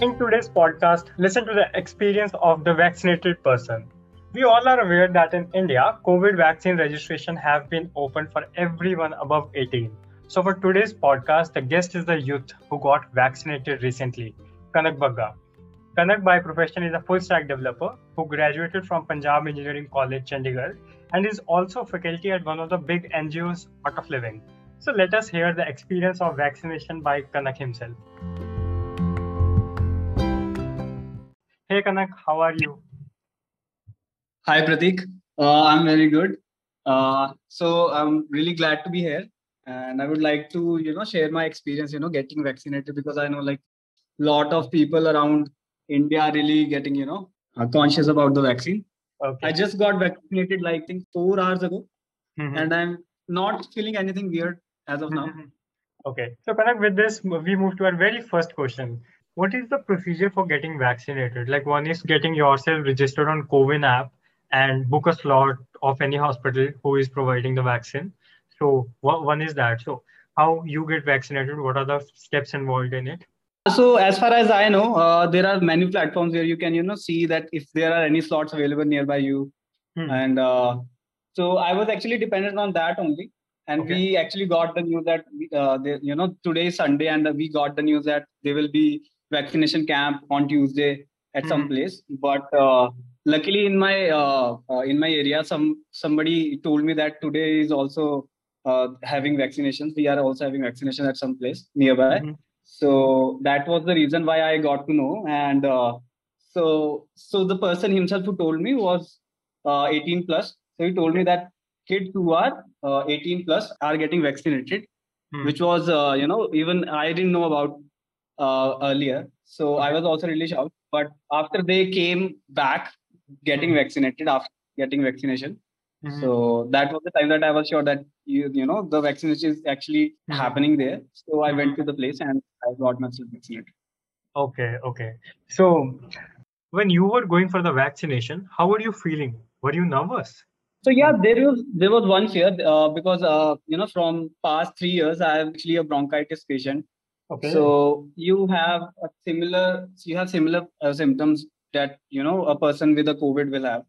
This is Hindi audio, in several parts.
In today's podcast, listen to the experience of the vaccinated person. We all are aware that in India, COVID vaccine registration have been open for everyone above 18. So for today's podcast, the guest is the youth who got vaccinated recently, Kanak Bagga. Kanak by profession is a full stack developer who graduated from Punjab Engineering College, Chandigarh, and is also faculty at one of the big NGOs, Art of Living. So let us hear the experience of vaccination by Kanak himself. Hey Kanak, how are you? Hi Pratik, uh, I'm very good. Uh, so I'm really glad to be here, and I would like to you know share my experience you know getting vaccinated because I know like a lot of people around India are really getting you know uh, conscious about the vaccine. Okay. I just got vaccinated like I think four hours ago, Mhm. and I'm not feeling anything weird as of now. Mhm. Okay. So Kanak, with this, we move to our very first question. What is the procedure for getting vaccinated? Like one is getting yourself registered on CoWIN app and book a slot of any hospital who is providing the vaccine. So one is that. So how you get vaccinated? What are the steps involved in it? So as far as I know, uh, there are many platforms where you can you know see that if there are any slots available nearby you, Hmm. and uh, so I was actually dependent on that only. And Okay. we actually got the news that uh, they, you know today is Sunday, and we got the news that they will be vaccination camp on Tuesday at some Mhm. place. But uh, luckily, in my uh, uh, in my area, some somebody told me that today is also uh, having vaccinations. We are also having vaccination at some place nearby. Mhm. So that was the reason why I got to know. And uh, so so the person himself who told me was uh, 18 plus. So he told me that kids who are uh, 18 plus are getting vaccinated, Hmm. which was uh, you know even I didn't know about uh, earlier. So I was also really shocked. But after they came back getting Hmm. vaccinated after getting vaccination, Mhm. so that was the time that I was sure that you you know the vaccination is actually Mhm. happening there. So I Mhm. went to the place and I got myself vaccinated. Okay, okay. So when you were going for the vaccination, how were you feeling? Were you nervous? So yeah, there was there was one fear uh, because uh, you know from past three years I am actually a bronchitis patient. Okay. So you have a similar you have similar uh, symptoms that you know a person with a COVID will have.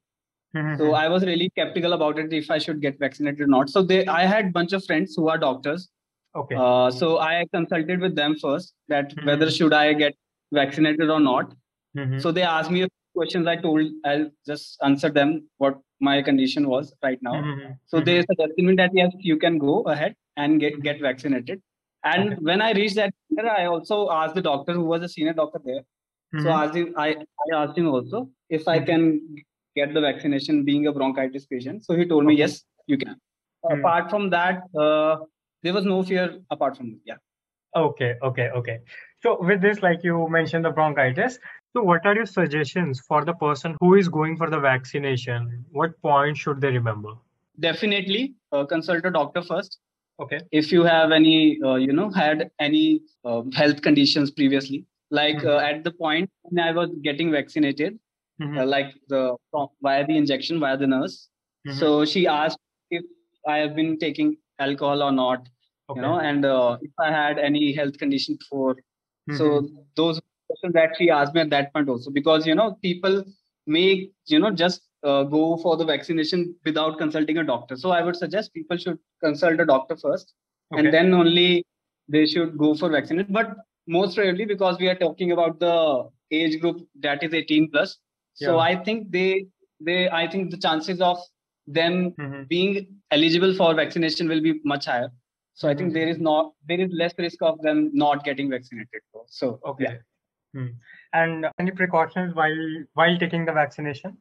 Mhm. So I was really skeptical about it if I should get vaccinated or not. So they I had bunch of friends who are doctors. okay. Uh, so I consulted with them first that Mhm. whether should I get vaccinated or not. Mhm. So they asked me a few questions. I told I'll just answer them what my condition was right now. So they suggested me that yes, you can go ahead and get, get vaccinated. And Okay. when I reached that I also asked the doctor who was a senior doctor there. So Mhm. asked him, I, I asked him also if I Mhm. can get the vaccination being a bronchitis patient. So he told me Okay. yes, you can. Mhm. Apart from that, uh, there was no fear apart from. Yeah. Okay, okay, okay. So with this, like you mentioned the bronchitis. So what are your suggestions for the person who is going for the vaccination? What points should they remember? Definitely uh, consult a doctor first. Okay. if you have any uh, you know had any uh, health conditions previously like Mhm. uh, at the point when i was getting vaccinated Mhm. uh, like the via the injection via the nurse Mhm. so she asked if i have been taking alcohol or not Okay. you know and uh, if i had any health condition before so those questions that she asked me at that point also because you know people may you know just uh, go for the vaccination without consulting a doctor so i would suggest people should consult a doctor first Okay. and then only they should go for vaccination but most rarely because we are talking about the age group that is 18 plus so Yeah. i think they they i think the chances of them Mhm. being eligible for vaccination will be much higher so i think Mhm. there is not there is less risk of them not getting vaccinated so Okay. yeah. Hmm. And any precautions while while taking the vaccination?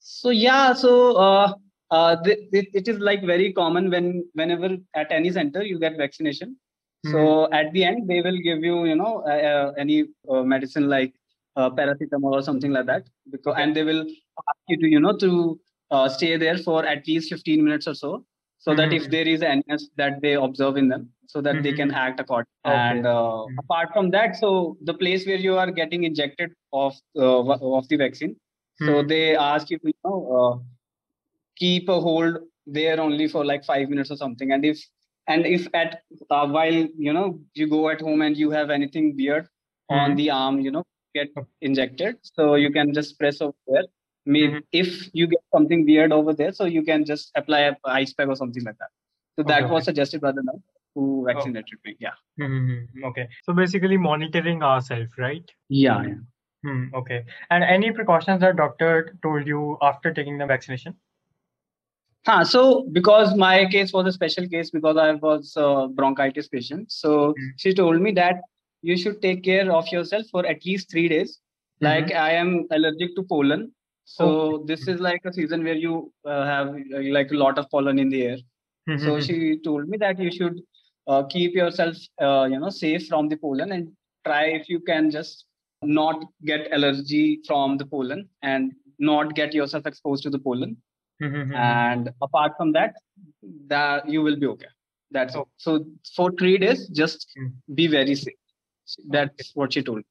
So yeah, so uh, uh, th- it, it is like very common when whenever at any center you get vaccination. So at the end they will give you you know uh, any uh, medicine like uh, paracetamol or something like that because Okay. and they will ask you to you know to uh, stay there for at least 15 minutes or so so that if Mhm. there is any that they observe in them so that they can Mhm. act accordingly Okay. and uh, apart from that so the place where you are getting injected of uh, of the vaccine so Mhm. they ask you to you know uh, keep a hold there only for like five minutes or something and if and if at uh, while you know you go at home and you have anything weird mm-hmm. on the arm, you know, get injected. So you can just press over there. Maybe mm-hmm. if you get something weird over there, so you can just apply a ice pack or something like that. So that okay, was suggested by the nurse who vaccinated oh. me. Yeah. Mm-hmm. Okay. So basically monitoring ourselves, right? Yeah. yeah. Hmm, okay. And any precautions that doctor told you after taking the vaccination? Huh, so because my case was a special case because I was a bronchitis patient. So mm-hmm. she told me that you should take care of yourself for at least three days. Mm-hmm. Like I am allergic to pollen. So oh. this is like a season where you uh, have uh, like a lot of pollen in the air. Mm-hmm. So she told me that you should uh, keep yourself, uh, you know, safe from the pollen and try if you can just not get allergy from the pollen and not get yourself exposed to the pollen. Mm-hmm. And apart from that, that you will be okay. That's oh. So for three days, just mm-hmm. be very safe. That's okay. what she told.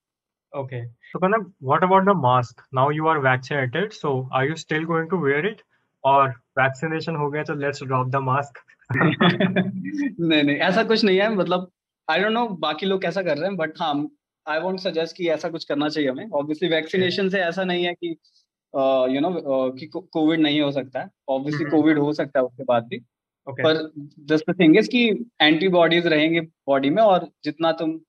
Okay. So Kanav, what about the mask? Now you are vaccinated, so are you still going to wear it? Or vaccination हो गया तो let's drop the mask? नहीं नहीं ऐसा कुछ नहीं है मतलब आई डोंट नो बाकी लोग कैसा कर रहे हैं बट हाँ आई वोंट सजेस्ट कि ऐसा कुछ करना चाहिए हमें ऑब्वियसली वैक्सीनेशन से ऐसा नहीं है कि यू नो कि कोविड नहीं हो सकता है ऑब्वियसली कोविड mm-hmm. हो सकता है उसके बाद भी okay. पर जस्ट द थिंग इज़ कि एंटीबॉडीज रहेंगे बॉडी में और जितना तुम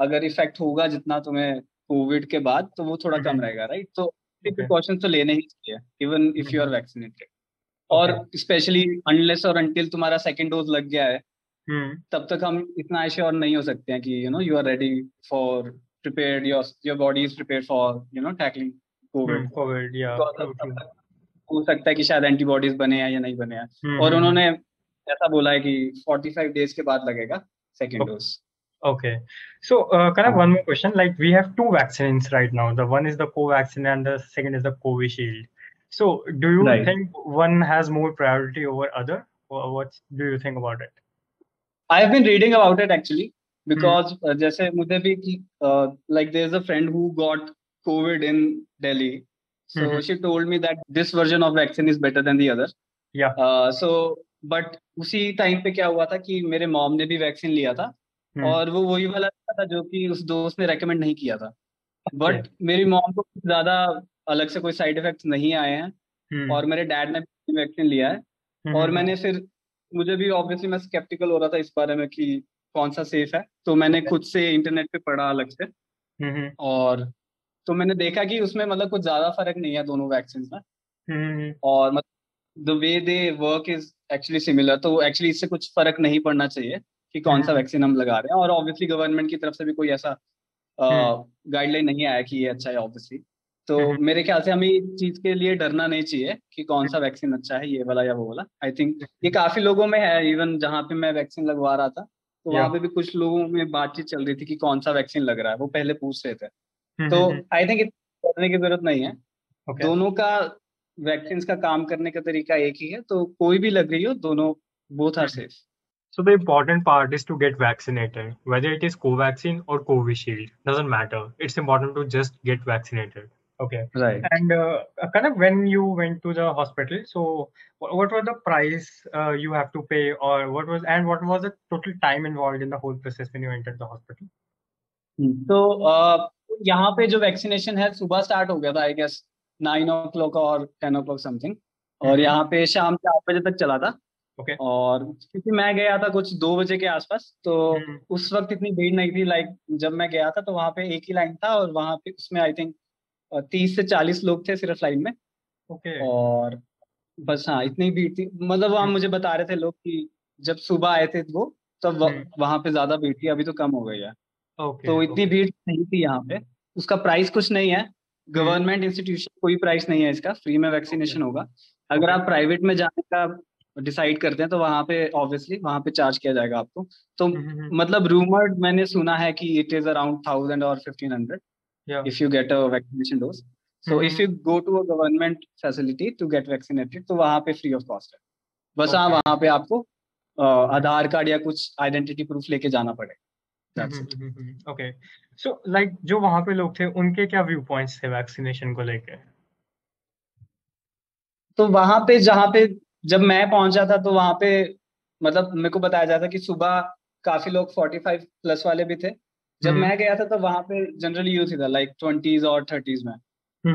अगर इफ़ेक्ट होगा जितना तुम्हें कोविड के बाद तो वो थोड़ा कम mm-hmm. रहेगा राइट तो प्रिकॉशन तो लेने ही चाहिए even if you are vaccinated और स्पेशली अनलेस और अनटिल तुम्हारा सेकेंड डोज लग गया है. तब तक हम इतना एश्योर नहीं हो सकते हैं कि you know you are ready for prepared your your body is prepared for you know tackling covid covid या हो सकता है कि शायद एंटीबॉडीज बने हैं या नहीं बने हैं hmm. और उन्होंने ऐसा बोला है कि 45 डेज़ के बाद लगेगा second dose Okay. So, uh, kind of one more question. Like, we have two vaccines right now. The one is the Covaxin, and the second is the Covishield. So, do you right. think one has more priority over other? What do you think about it? Been reading about it actually because hmm. uh, जैसे मुझे भी uh, a friend who got COVID in Delhi. So mm-hmm. she told me that this version of vaccine is better than the other. Yeah. Uh, so but उसी टाइम पे क्या हुआ था कि मेरे मॉम ने भी वैक्सीन लिया था hmm. और वो वही वाला था जो कि उस दोस्त ने रेकमेंड नहीं किया था बट okay. मेरी मॉम को ज़्यादा अलग से कोई साइड इफेक्ट्स नहीं आए हैं hmm. और मेरे डैड ने वैक्सीन लिया है hmm. और मैंने फिर मुझे भी ऑब्वियसली मैं स्केप्टिकल हो रहा था इस बारे में कि कौन सा सेफ़ है। तो मैंने खुद से इंटरनेट पे पढ़ा अलग से। hmm. और तो मैंने देखा कि उसमें मतलब कुछ ज़्यादा फ़र्क नहीं है दोनों वैक्सीन में। और मतलब the way they work is actually similar तो एक्चुअली इससे कुछ फ़र्क नहीं पड़ना चाहिए कि कौन सा वैक्सीन हम लगा रहे हैं। और ऑब्वियसली गवर्नमेंट की तरफ़ से भी कोई ऐसा गाइडलाइन नहीं आया कि ये अच्छा है ऑब्वियसली तो हम्म, हम्म। मेरे ख्याल से हमें इस चीज़ के लिए डरना नहीं चाहिए कि कौन सा वैक्सीन अच्छा है ये वाला या वो वाला। आई थिंक ये काफ़ी लोगों में है इवन जहाँ पे मैं वैक्सीन लगवा रहा था तो वहाँ पे भी कुछ लोगों में बातचीत चल रही थी कि कौन सा वैक्सीन लग रहा है वो पहले पूछ रहे थे। हम्म, तो आई थिंक डरने की ज़रूरत नहीं है। Okay. दोनों का वैक्सीन का काम करने का तरीका एक ही है तो कोई भी लग रही हो दोनों both are safe So the important part is to get vaccinated, whether it is Covaxin or Covishield, doesn't matter. It's important to just get vaccinated. Okay. Right. And uh, kind of when you went to the hospital, so what was the price uh, you have to pay, or what was and what was the total time involved in the whole process when you entered the hospital? तो uh, यहाँ पे जो वैक्सीनेशन है सुबह स्टार्ट हो गया था I guess nine o'clock और टेन ओ क्लॉक समथिंग और यहाँ पे शाम आठ बजे तक चला था ओके okay. और क्योंकि मैं गया था कुछ दो बजे के आसपास तो hmm. उस वक्त इतनी भीड़ नहीं थी लाइक जब मैं गया था तो वहाँ पे एक ही लाइन था और वहाँ पे उसमें आई थिंक तीस से चालीस लोग थे सिर्फ़ लाइन में। ओके। और बस हाँ इतनी भीड़ थी। मतलब वहाँ मुझे बता रहे थे लोग कि जब सुबह आए थे वो तब तो वहाँ पे ज़्यादा भीड़ थी अभी तो कम हो गई है। तो इतनी भीड़ नहीं थी यहाँ पे। उसका प्राइस कुछ नहीं है। गवर्नमेंट इंस्टीट्यूशन कोई प्राइस नहीं है इसका। फ्री में वैक्सीनेशन होगा। अगर आप प्राइवेट में जाने का डिसाइड करते हैं तो वहाँ पे ऑब्वियसली वहाँ पे चार्ज किया जाएगा आपको। तो मतलब रूमर्ड मैंने सुना है कि इट इज़ अराउंड थाउज़ेंड और fifteen hundred. Yeah. if you get a vaccination dose. So mm-hmm. if you go to a government facility to get vaccinated, तो वहाँ पे free of cost है. बस हाँ okay. वहाँ पे आपको आधार कार्ड या कुछ आइडेंटिटी प्रूफ लेके जाना पड़ेगा. ओके सो लाइक जो वहाँ पे लोग थे उनके क्या व्यू पॉइंट्स थे वैक्सीनेशन को लेके तो वहाँ पे जहाँ पे जब मैं पहुँचा था तो वहाँ पे मतलब मेरे को बताया जाता कि सुबह काफ़ी लोग 45 प्लस वाले भी थे जब मैं गया था तो वहाँ पे जनरली यूथ ही था लाइक ट्वेंटीज और थर्टीज में।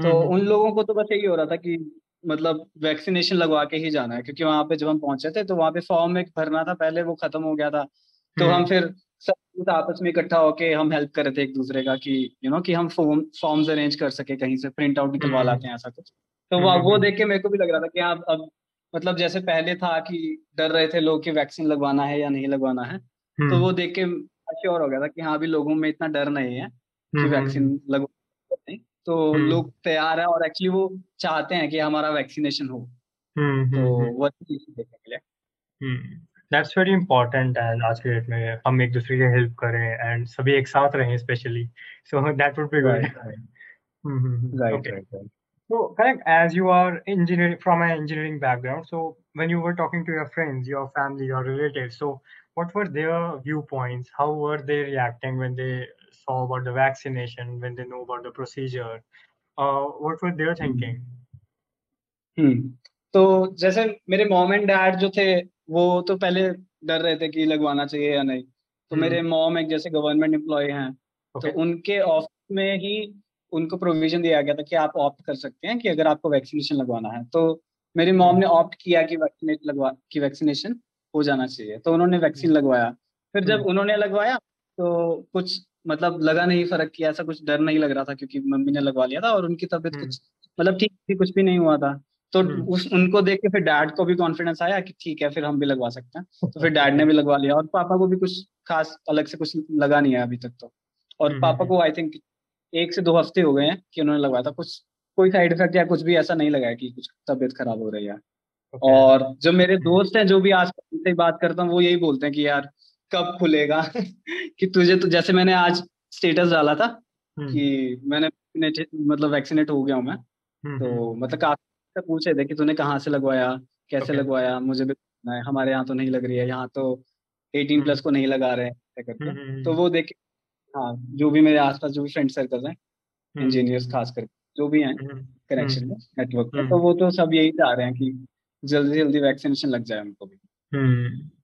तो उन लोगों को तो बस यही हो रहा था कि मतलब वैक्सीनेशन लगवा के ही जाना है क्योंकि वहाँ पे जब हम पहुँचे थे तो वहाँ पे फॉर्म एक भरना था पहले वो खत्म हो गया था। तो हम फिर सब आपस में इकट्ठा होके हम हेल्प कर रहे थे एक दूसरे का कि यू नो कि हम फॉर्म फॉर्म्स अरेंज कर सके कहीं से प्रिंट आउट निकलवा लाते हैं ऐसा कुछ। तो वो वो देख के मेरे को भी लग रहा था कि हाँ अब मतलब जैसे पहले था कि डर रहे थे लोग कि वैक्सीन लगवाना है या नहीं लगवाना है तो वो देख के श्योर हो गया था कि हाँ अभी लोगों में इतना डर नहीं है कि वैक्सीन लगवा नहीं तो लोग तैयार है और एक्चुअली वो चाहते हैं कि हमारा वैक्सीनेशन हो। तो वो देखने के लिए। दैट्स वेरी इंपॉर्टेंट एंड आज के डेट में हम एक दूसरे की हेल्प करें एंड सभी एक साथ रहें specially so that would be good right right So, correct, as you are engineering from an engineering background, so when you were talking to your friends, your family, your relatives, so what were their viewpoints? How were they reacting when they saw about the vaccination, when they know about the procedure? Uh, what were their thinking? Hmm. तो जैसे मेरे मॉम एंड डैड जो थे वो तो पहले डर रहे थे कि लगवाना चाहिए या नहीं तो मेरे मॉम एक जैसे गवर्नमेंट एम्प्लॉय हैं okay. तो उनके ऑफ़िस में ही उनको प्रोविज़न दिया गया था कि आप ऑप्ट कर सकते हैं कि अगर आपको वैक्सीनेशन लगवाना है तो मेरी मॉम ने ऑप्ट किया कि वैक्सीनेट लगवा कि वैक्सीनेशन हो जाना चाहिए। तो उन्होंने वैक्सीन लगवाया। फिर जब उन्होंने लगवाया तो कुछ मतलब लगा नहीं फ़र्क किया ऐसा कुछ डर नहीं लग रहा था क्योंकि मम्मी ने लगवा लिया था और उनकी तबीयत कुछ मतलब ठीक थी कुछ भी नहीं हुआ था। तो उस उनको देख के फिर डैड को भी कॉन्फिडेंस आया कि ठीक है फिर हम भी लगवा सकते हैं। तो फिर डैड ने भी लगवा लिया और पापा को भी कुछ खास अलग से कुछ लगा नहीं है अभी तक तो। और पापा को आई थिंक एक से दो हफ़्ते हो गए हैं कि उन्होंने लगवाया था। कुछ कोई साइड इफ़ेक्ट या कुछ भी ऐसा नहीं लगा कि कुछ तबीयत खराब हो रही है। Okay. और जो मेरे दोस्त हैं जो भी आस से बात करता हूँ वो यही बोलते हैं कि यार कब खुलेगा? कि तुझे तो जैसे मैंने आज स्टेटस डाला था कि मैंने मतलब वैक्सीनेट हो गया हूँ मैं। तो मतलब काफ़ी पूछ रहे थे कि तूने कहाँ से लगवाया? कैसे okay. लगवाया? मुझे भी हमारे यहाँ तो नहीं लग रही है यहाँ तो एटीन प्लस को नहीं लगा रहे हैं करके। तो वो देख हाँ जो भी मेरे आसपास जो भी फ्रेंड सर्कल हैं इंजीनियर्स खास करके जो भी हैं कनेक्शन में नेटवर्क में तो वो तो सब यही चाह रहे हैं कि जल्दी जल्दी वैक्सीनेशन लग जाए उनको भी।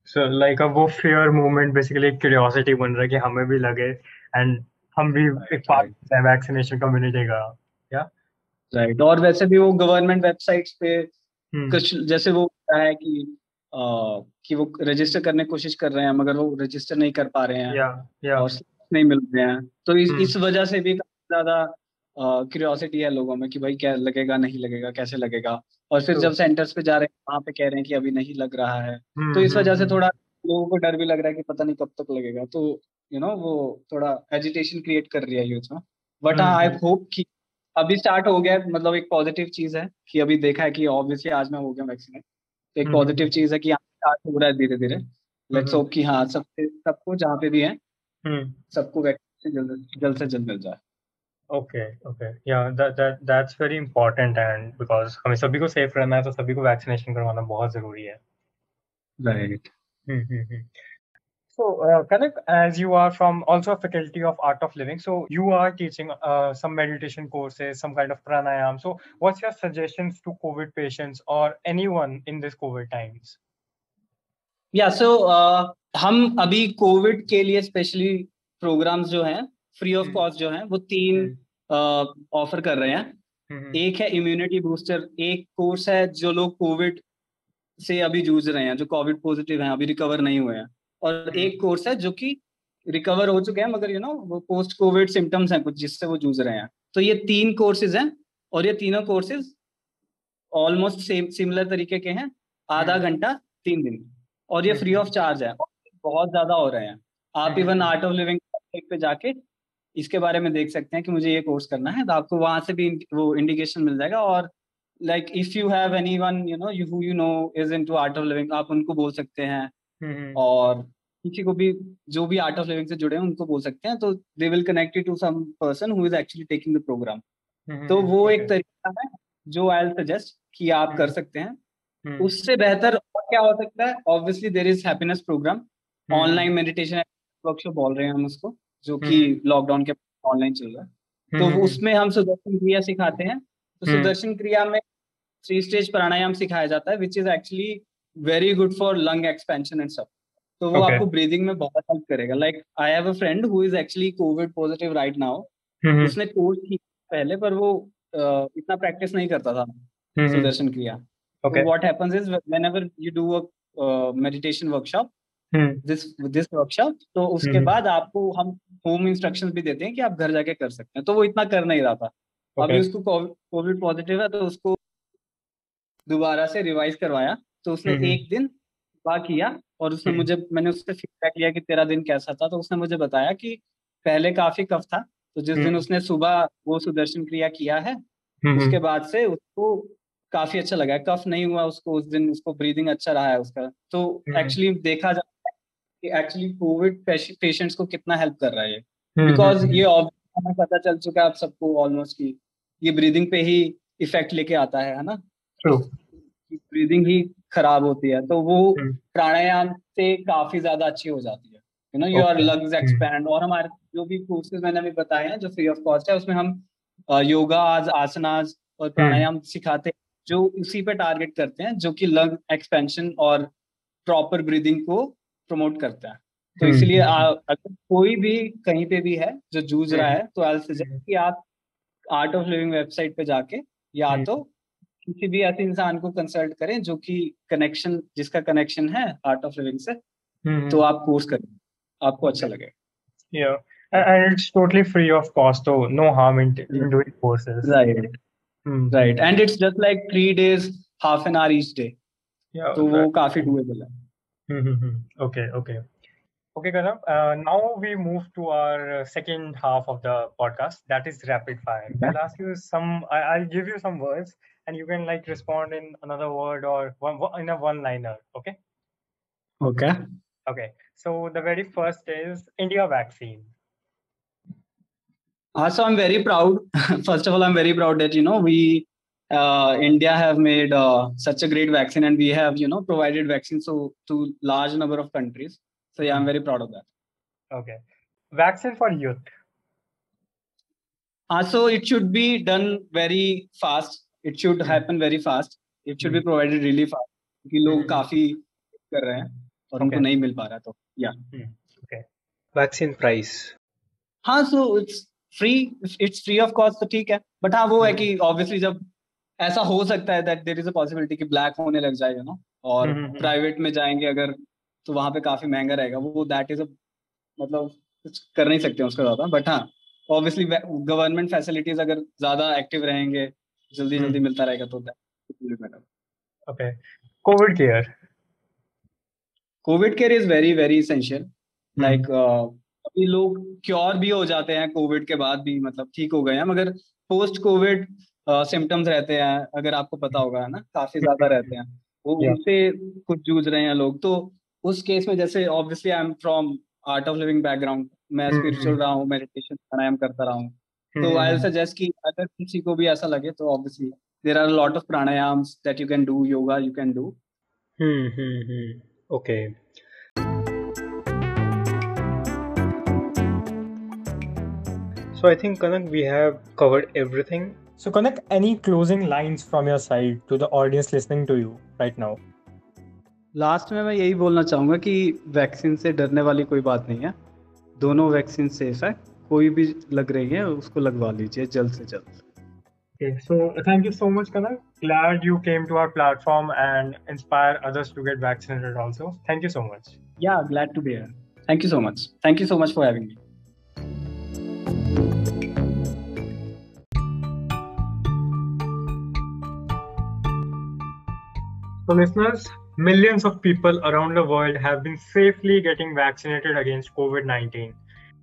सो लाइक अब वो फेयर मूवमेंट बेसिकली एक क्यूरियोसिटी बन रहा है कि हमें भी लगे एंड हम भी एक पार्ट है वैक्सीनेशन कम्युनिटी का या? राइट और वैसे भी वो गवर्नमेंट वेबसाइट्स पे कुछ जैसे वो है कि आ, कि वो रजिस्टर करने की कोशिश कर रहे हैं मगर वो रजिस्टर नहीं कर पा रहे हैं। या या। और नहीं मिल रहे हैं। तो इस इस वजह से भी ज़्यादा क्यूरियोसिटी है लोगों में कि भाई क्या लगेगा नहीं लगेगा कैसे लगेगा। और फिर जब सेंटर्स पे जा रहे हैं वहाँ पे कह रहे हैं कि अभी नहीं लग रहा है। तो इस वजह से थोड़ा लोगों को डर भी लग रहा है कि पता नहीं कब तक लगेगा। तो यू नो वो थोड़ा एजिटेशन क्रिएट कर रही है यूथ में। बट आई होप कि अभी स्टार्ट हो गया मतलब एक पॉजिटिव चीज़ है कि अभी देखा है कि ऑब्वियसली आज मैं हो गया वैक्सीनेट तो एक पॉजिटिव चीज़ है कि स्टार्ट हो रहा है धीरे धीरे लेट्स होप कि हाँ सब सबको जहाँ पे भी है सबको वैक्सीन जल्द से जल्द मिल जाए। ओके ओके या that that's very important and because हमें सभी को सेफ़ रहना है तो सभी को वैक्सीनेशन करवाना बहुत ज़रूरी है right So, uh, Kanak, as you are from also a faculty of Art of Living, so you are teaching uh, some meditation courses, some kind of pranayam. So, what's your suggestions to COVID patients or anyone in this COVID times? या सो हम अभी कोविड के लिए स्पेशली प्रोग्राम्स जो हैं फ्री ऑफ़ कॉस्ट जो है वो तीन ऑफ़र कर रहे हैं। एक है इम्यूनिटी बूस्टर एक कोर्स है जो लोग कोविड से अभी जूझ रहे हैं जो कोविड पॉजिटिव हैं अभी रिकवर नहीं हुए हैं। और एक कोर्स है जो कि रिकवर हो चुके हैं मगर यू नो वो पोस्ट कोविड सिम्टम्स हैं कुछ जिससे वो जूझ रहे हैं। तो ये तीन कोर्सेज हैं और ये तीनों कोर्सेज ऑलमोस्ट सेम सिमिलर तरीके के हैं आधा घंटा तीन दिन। और ये फ्री ऑफ़ चार्ज है बहुत ज़्यादा हो रहे हैं। आप इवन आर्ट ऑफ़ लिविंग पे जाके इसके बारे में देख सकते हैं कि मुझे ये कोर्स करना है तो आपको वहाँ से भी वो इंडिकेशन मिल जाएगा और like if you have anyone you know you you know is into Art of Living आप उनको बोल सकते हैं। और किसी को भी जो भी आर्ट ऑफ़ लिविंग से जुड़े हैं उनको बोल सकते हैं तो they will connect to some person who is actually taking the program तो वो एक तरीका है जो आई सजेस्ट कि आप कर सकते हैं। उससे बेहतर और क्या हो सकता है? Obviously there is happiness program online meditation workshop बोल रहे हैं हम उसको। जो कि लॉकडाउन के ऑनलाइन चल रहा है। तो उसमें हम सुदर्शन क्रिया सिखाते हैं। तो सुदर्शन क्रिया में थ्री स्टेज प्राणायाम सिखाया जाता है which is actually very good for lung expansion and सब तो वो okay. आपको ब्रीदिंग में बहुत हेल्प करेगा। Like I have a friend who is actually covid positive right now उसने कोर्स की पहले पर वो uh, इतना प्रैक्टिस नहीं करता था सुदर्शन क्रिया। happens is whenever you do a uh, meditation workshop this this workshop तो उसके. बाद आपको हम होम इंस्ट्रक्शंस भी देते हैं कि आप घर जाके कर सकते हैं। तो वो इतना कर नहीं रहा था। okay. अभी उसको कोविड पॉजिटिव है तो उसको दोबारा से रिवाइज करवाया। तो उसने hmm. एक दिन सुबह किया और उसने hmm. मुझे मैंने उससे फीडबैक लिया कि तेरा दिन कैसा था। तो उसने मुझे बताया कि पहले काफ़ी कफ था। तो जिस दिन उसने सुबह वो सुदर्शन क्रिया किया है उसके बाद से उसको काफ़ी अच्छा लगा। कफ नहीं हुआ उसको उस दिन उसको ब्रीदिंग अच्छा रहा है उसका। तो एक्चुअली हम्म। देखा कि एक्चुअली कोविड पेशेंट्स को कितना हेल्प कर रहा है बिकॉज़ हम्म, हम्म, ये हमें पता चल चुका है आप सबको ऑलमोस्ट की ये ब्रीदिंग पे ही इफ़ेक्ट लेके आता है है ना? ब्रीदिंग ही खराब होती है तो वो प्राणायाम से काफ़ी ज़्यादा अच्छी हो जाती है। You know your lungs expand और हमारे जो भी कोर्सेज मैंने अभी बताए हैं जो फ्री ऑफ़ कॉस्ट है उसमें हम योगा आज आसनाज और प्राणायाम सिखाते हैं जो उसी पे टारगेट करते हैं जो कि लंग एक्सपेंशन और प्रॉपर ब्रीदिंग को प्रमोट करता है। तो हम्म, इसलिए हम्म, हम्म। अगर कोई भी कहीं पे भी है जो जूझ रहा है तो आई सजेस्ट कि आप आर्ट ऑफ़ लिविंग वेबसाइट पे जाके या तो किसी भी ऐसे इंसान को कंसल्ट करें जो कि कनेक्शन जिसका कनेक्शन है आर्ट ऑफ़ लिविंग से तो आप कोर्स करें आपको अच्छा लगेगा। Yeah and it's totally free of cost so no harm in, in doing courses. Right. Hmm. right. And it's just like three days half an hour each day. Yeah so वो काफ़ी doable है। okay okay. Okay Kanav, uh, now we move to our second half of the podcast that is rapid fire. Yeah. i'll ask you some I, i'll give you some words and you can like respond in another word or one in a one liner okay? Okay. Okay so the very first is india vaccine. Uh, so I'm very proud. First of all, I'm very proud that you know we uh, India have made uh, such a great vaccine, and we have you know provided vaccines so to large number of countries. So yeah, I'm very proud of that. Okay, vaccine for youth. Uh, so it should be done very fast. It should mm. happen very fast. It should mm. be hmm. provided really fast. क्योंकि लोग mm. काफी कर रहे हैं और okay. उनको नहीं मिल पा रहा तो या ओके वैक्सीन प्राइस हाँ so it's free it's free of cost तो ठीक है बट हाँ वो है कि ऑब्वियसली जब ऐसा हो सकता है that there is a possibility कि ब्लैक होने लग जाए यू नो और प्राइवेट हम्म, में जाएँगे अगर तो वहाँ पे काफ़ी महँगा रहेगा। वो दैट इज़ अ मतलब कुछ कर नहीं सकते उसका ज़्यादा बट हाँ ऑब्वियसली गवर्नमेंट फैसिलिटीज़ अगर ज़्यादा एक्टिव रहेंगे जल्दी जल्दी मिलता रहेगा तो okay covid care covid care is very very essential like काफ़ी लोग क्योर भी हो जाते हैं कोविड के बाद भी मतलब ठीक हो गए हैं मगर पोस्ट कोविड सिम्टम्स रहते हैं अगर आपको पता होगा है ना? काफ़ी ज़्यादा रहते हैं। वो उनसे कुछ जूझ रहे हैं लोग। तो उस केस में जैसे obviously I am from art of living background मैं स्पिरिचुअल हम्म, हम्म। रहा हूँ मेडिटेशन प्राणायाम करता रहा हूँ। तो आई सजेस्ट कि अगर किसी को भी ऐसा लगे तो obviously there are lot of pranayams that you can do yoga you can do okay So I think Kanak, we have covered everything. So Kanak, any closing lines from your side to the audience listening to you right now? Last में मैं यही बोलना चाहूँगा कि वैक्सीन से डरने वाली कोई बात नहीं है दोनों वैक्सीन सेफ़ है कोई भी लग रही है उसको लगवा लीजिए जल्द से जल्द Okay, so thank you so much, Kanak. Glad you came to our platform and inspire others to get vaccinated also. Thank you so much. Yeah, glad to be here. Thank you so much. Thank you so much for having me. So, listeners, millions of people around the world have been safely getting vaccinated against COVID 19,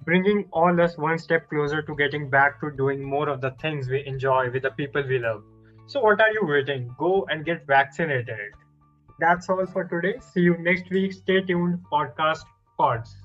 bringing all us one step closer to getting back to doing more of the things we enjoy with the people we love. So, what are you waiting? Go and get vaccinated. That's all for today. See you next week. Stay tuned. Podcast Pods.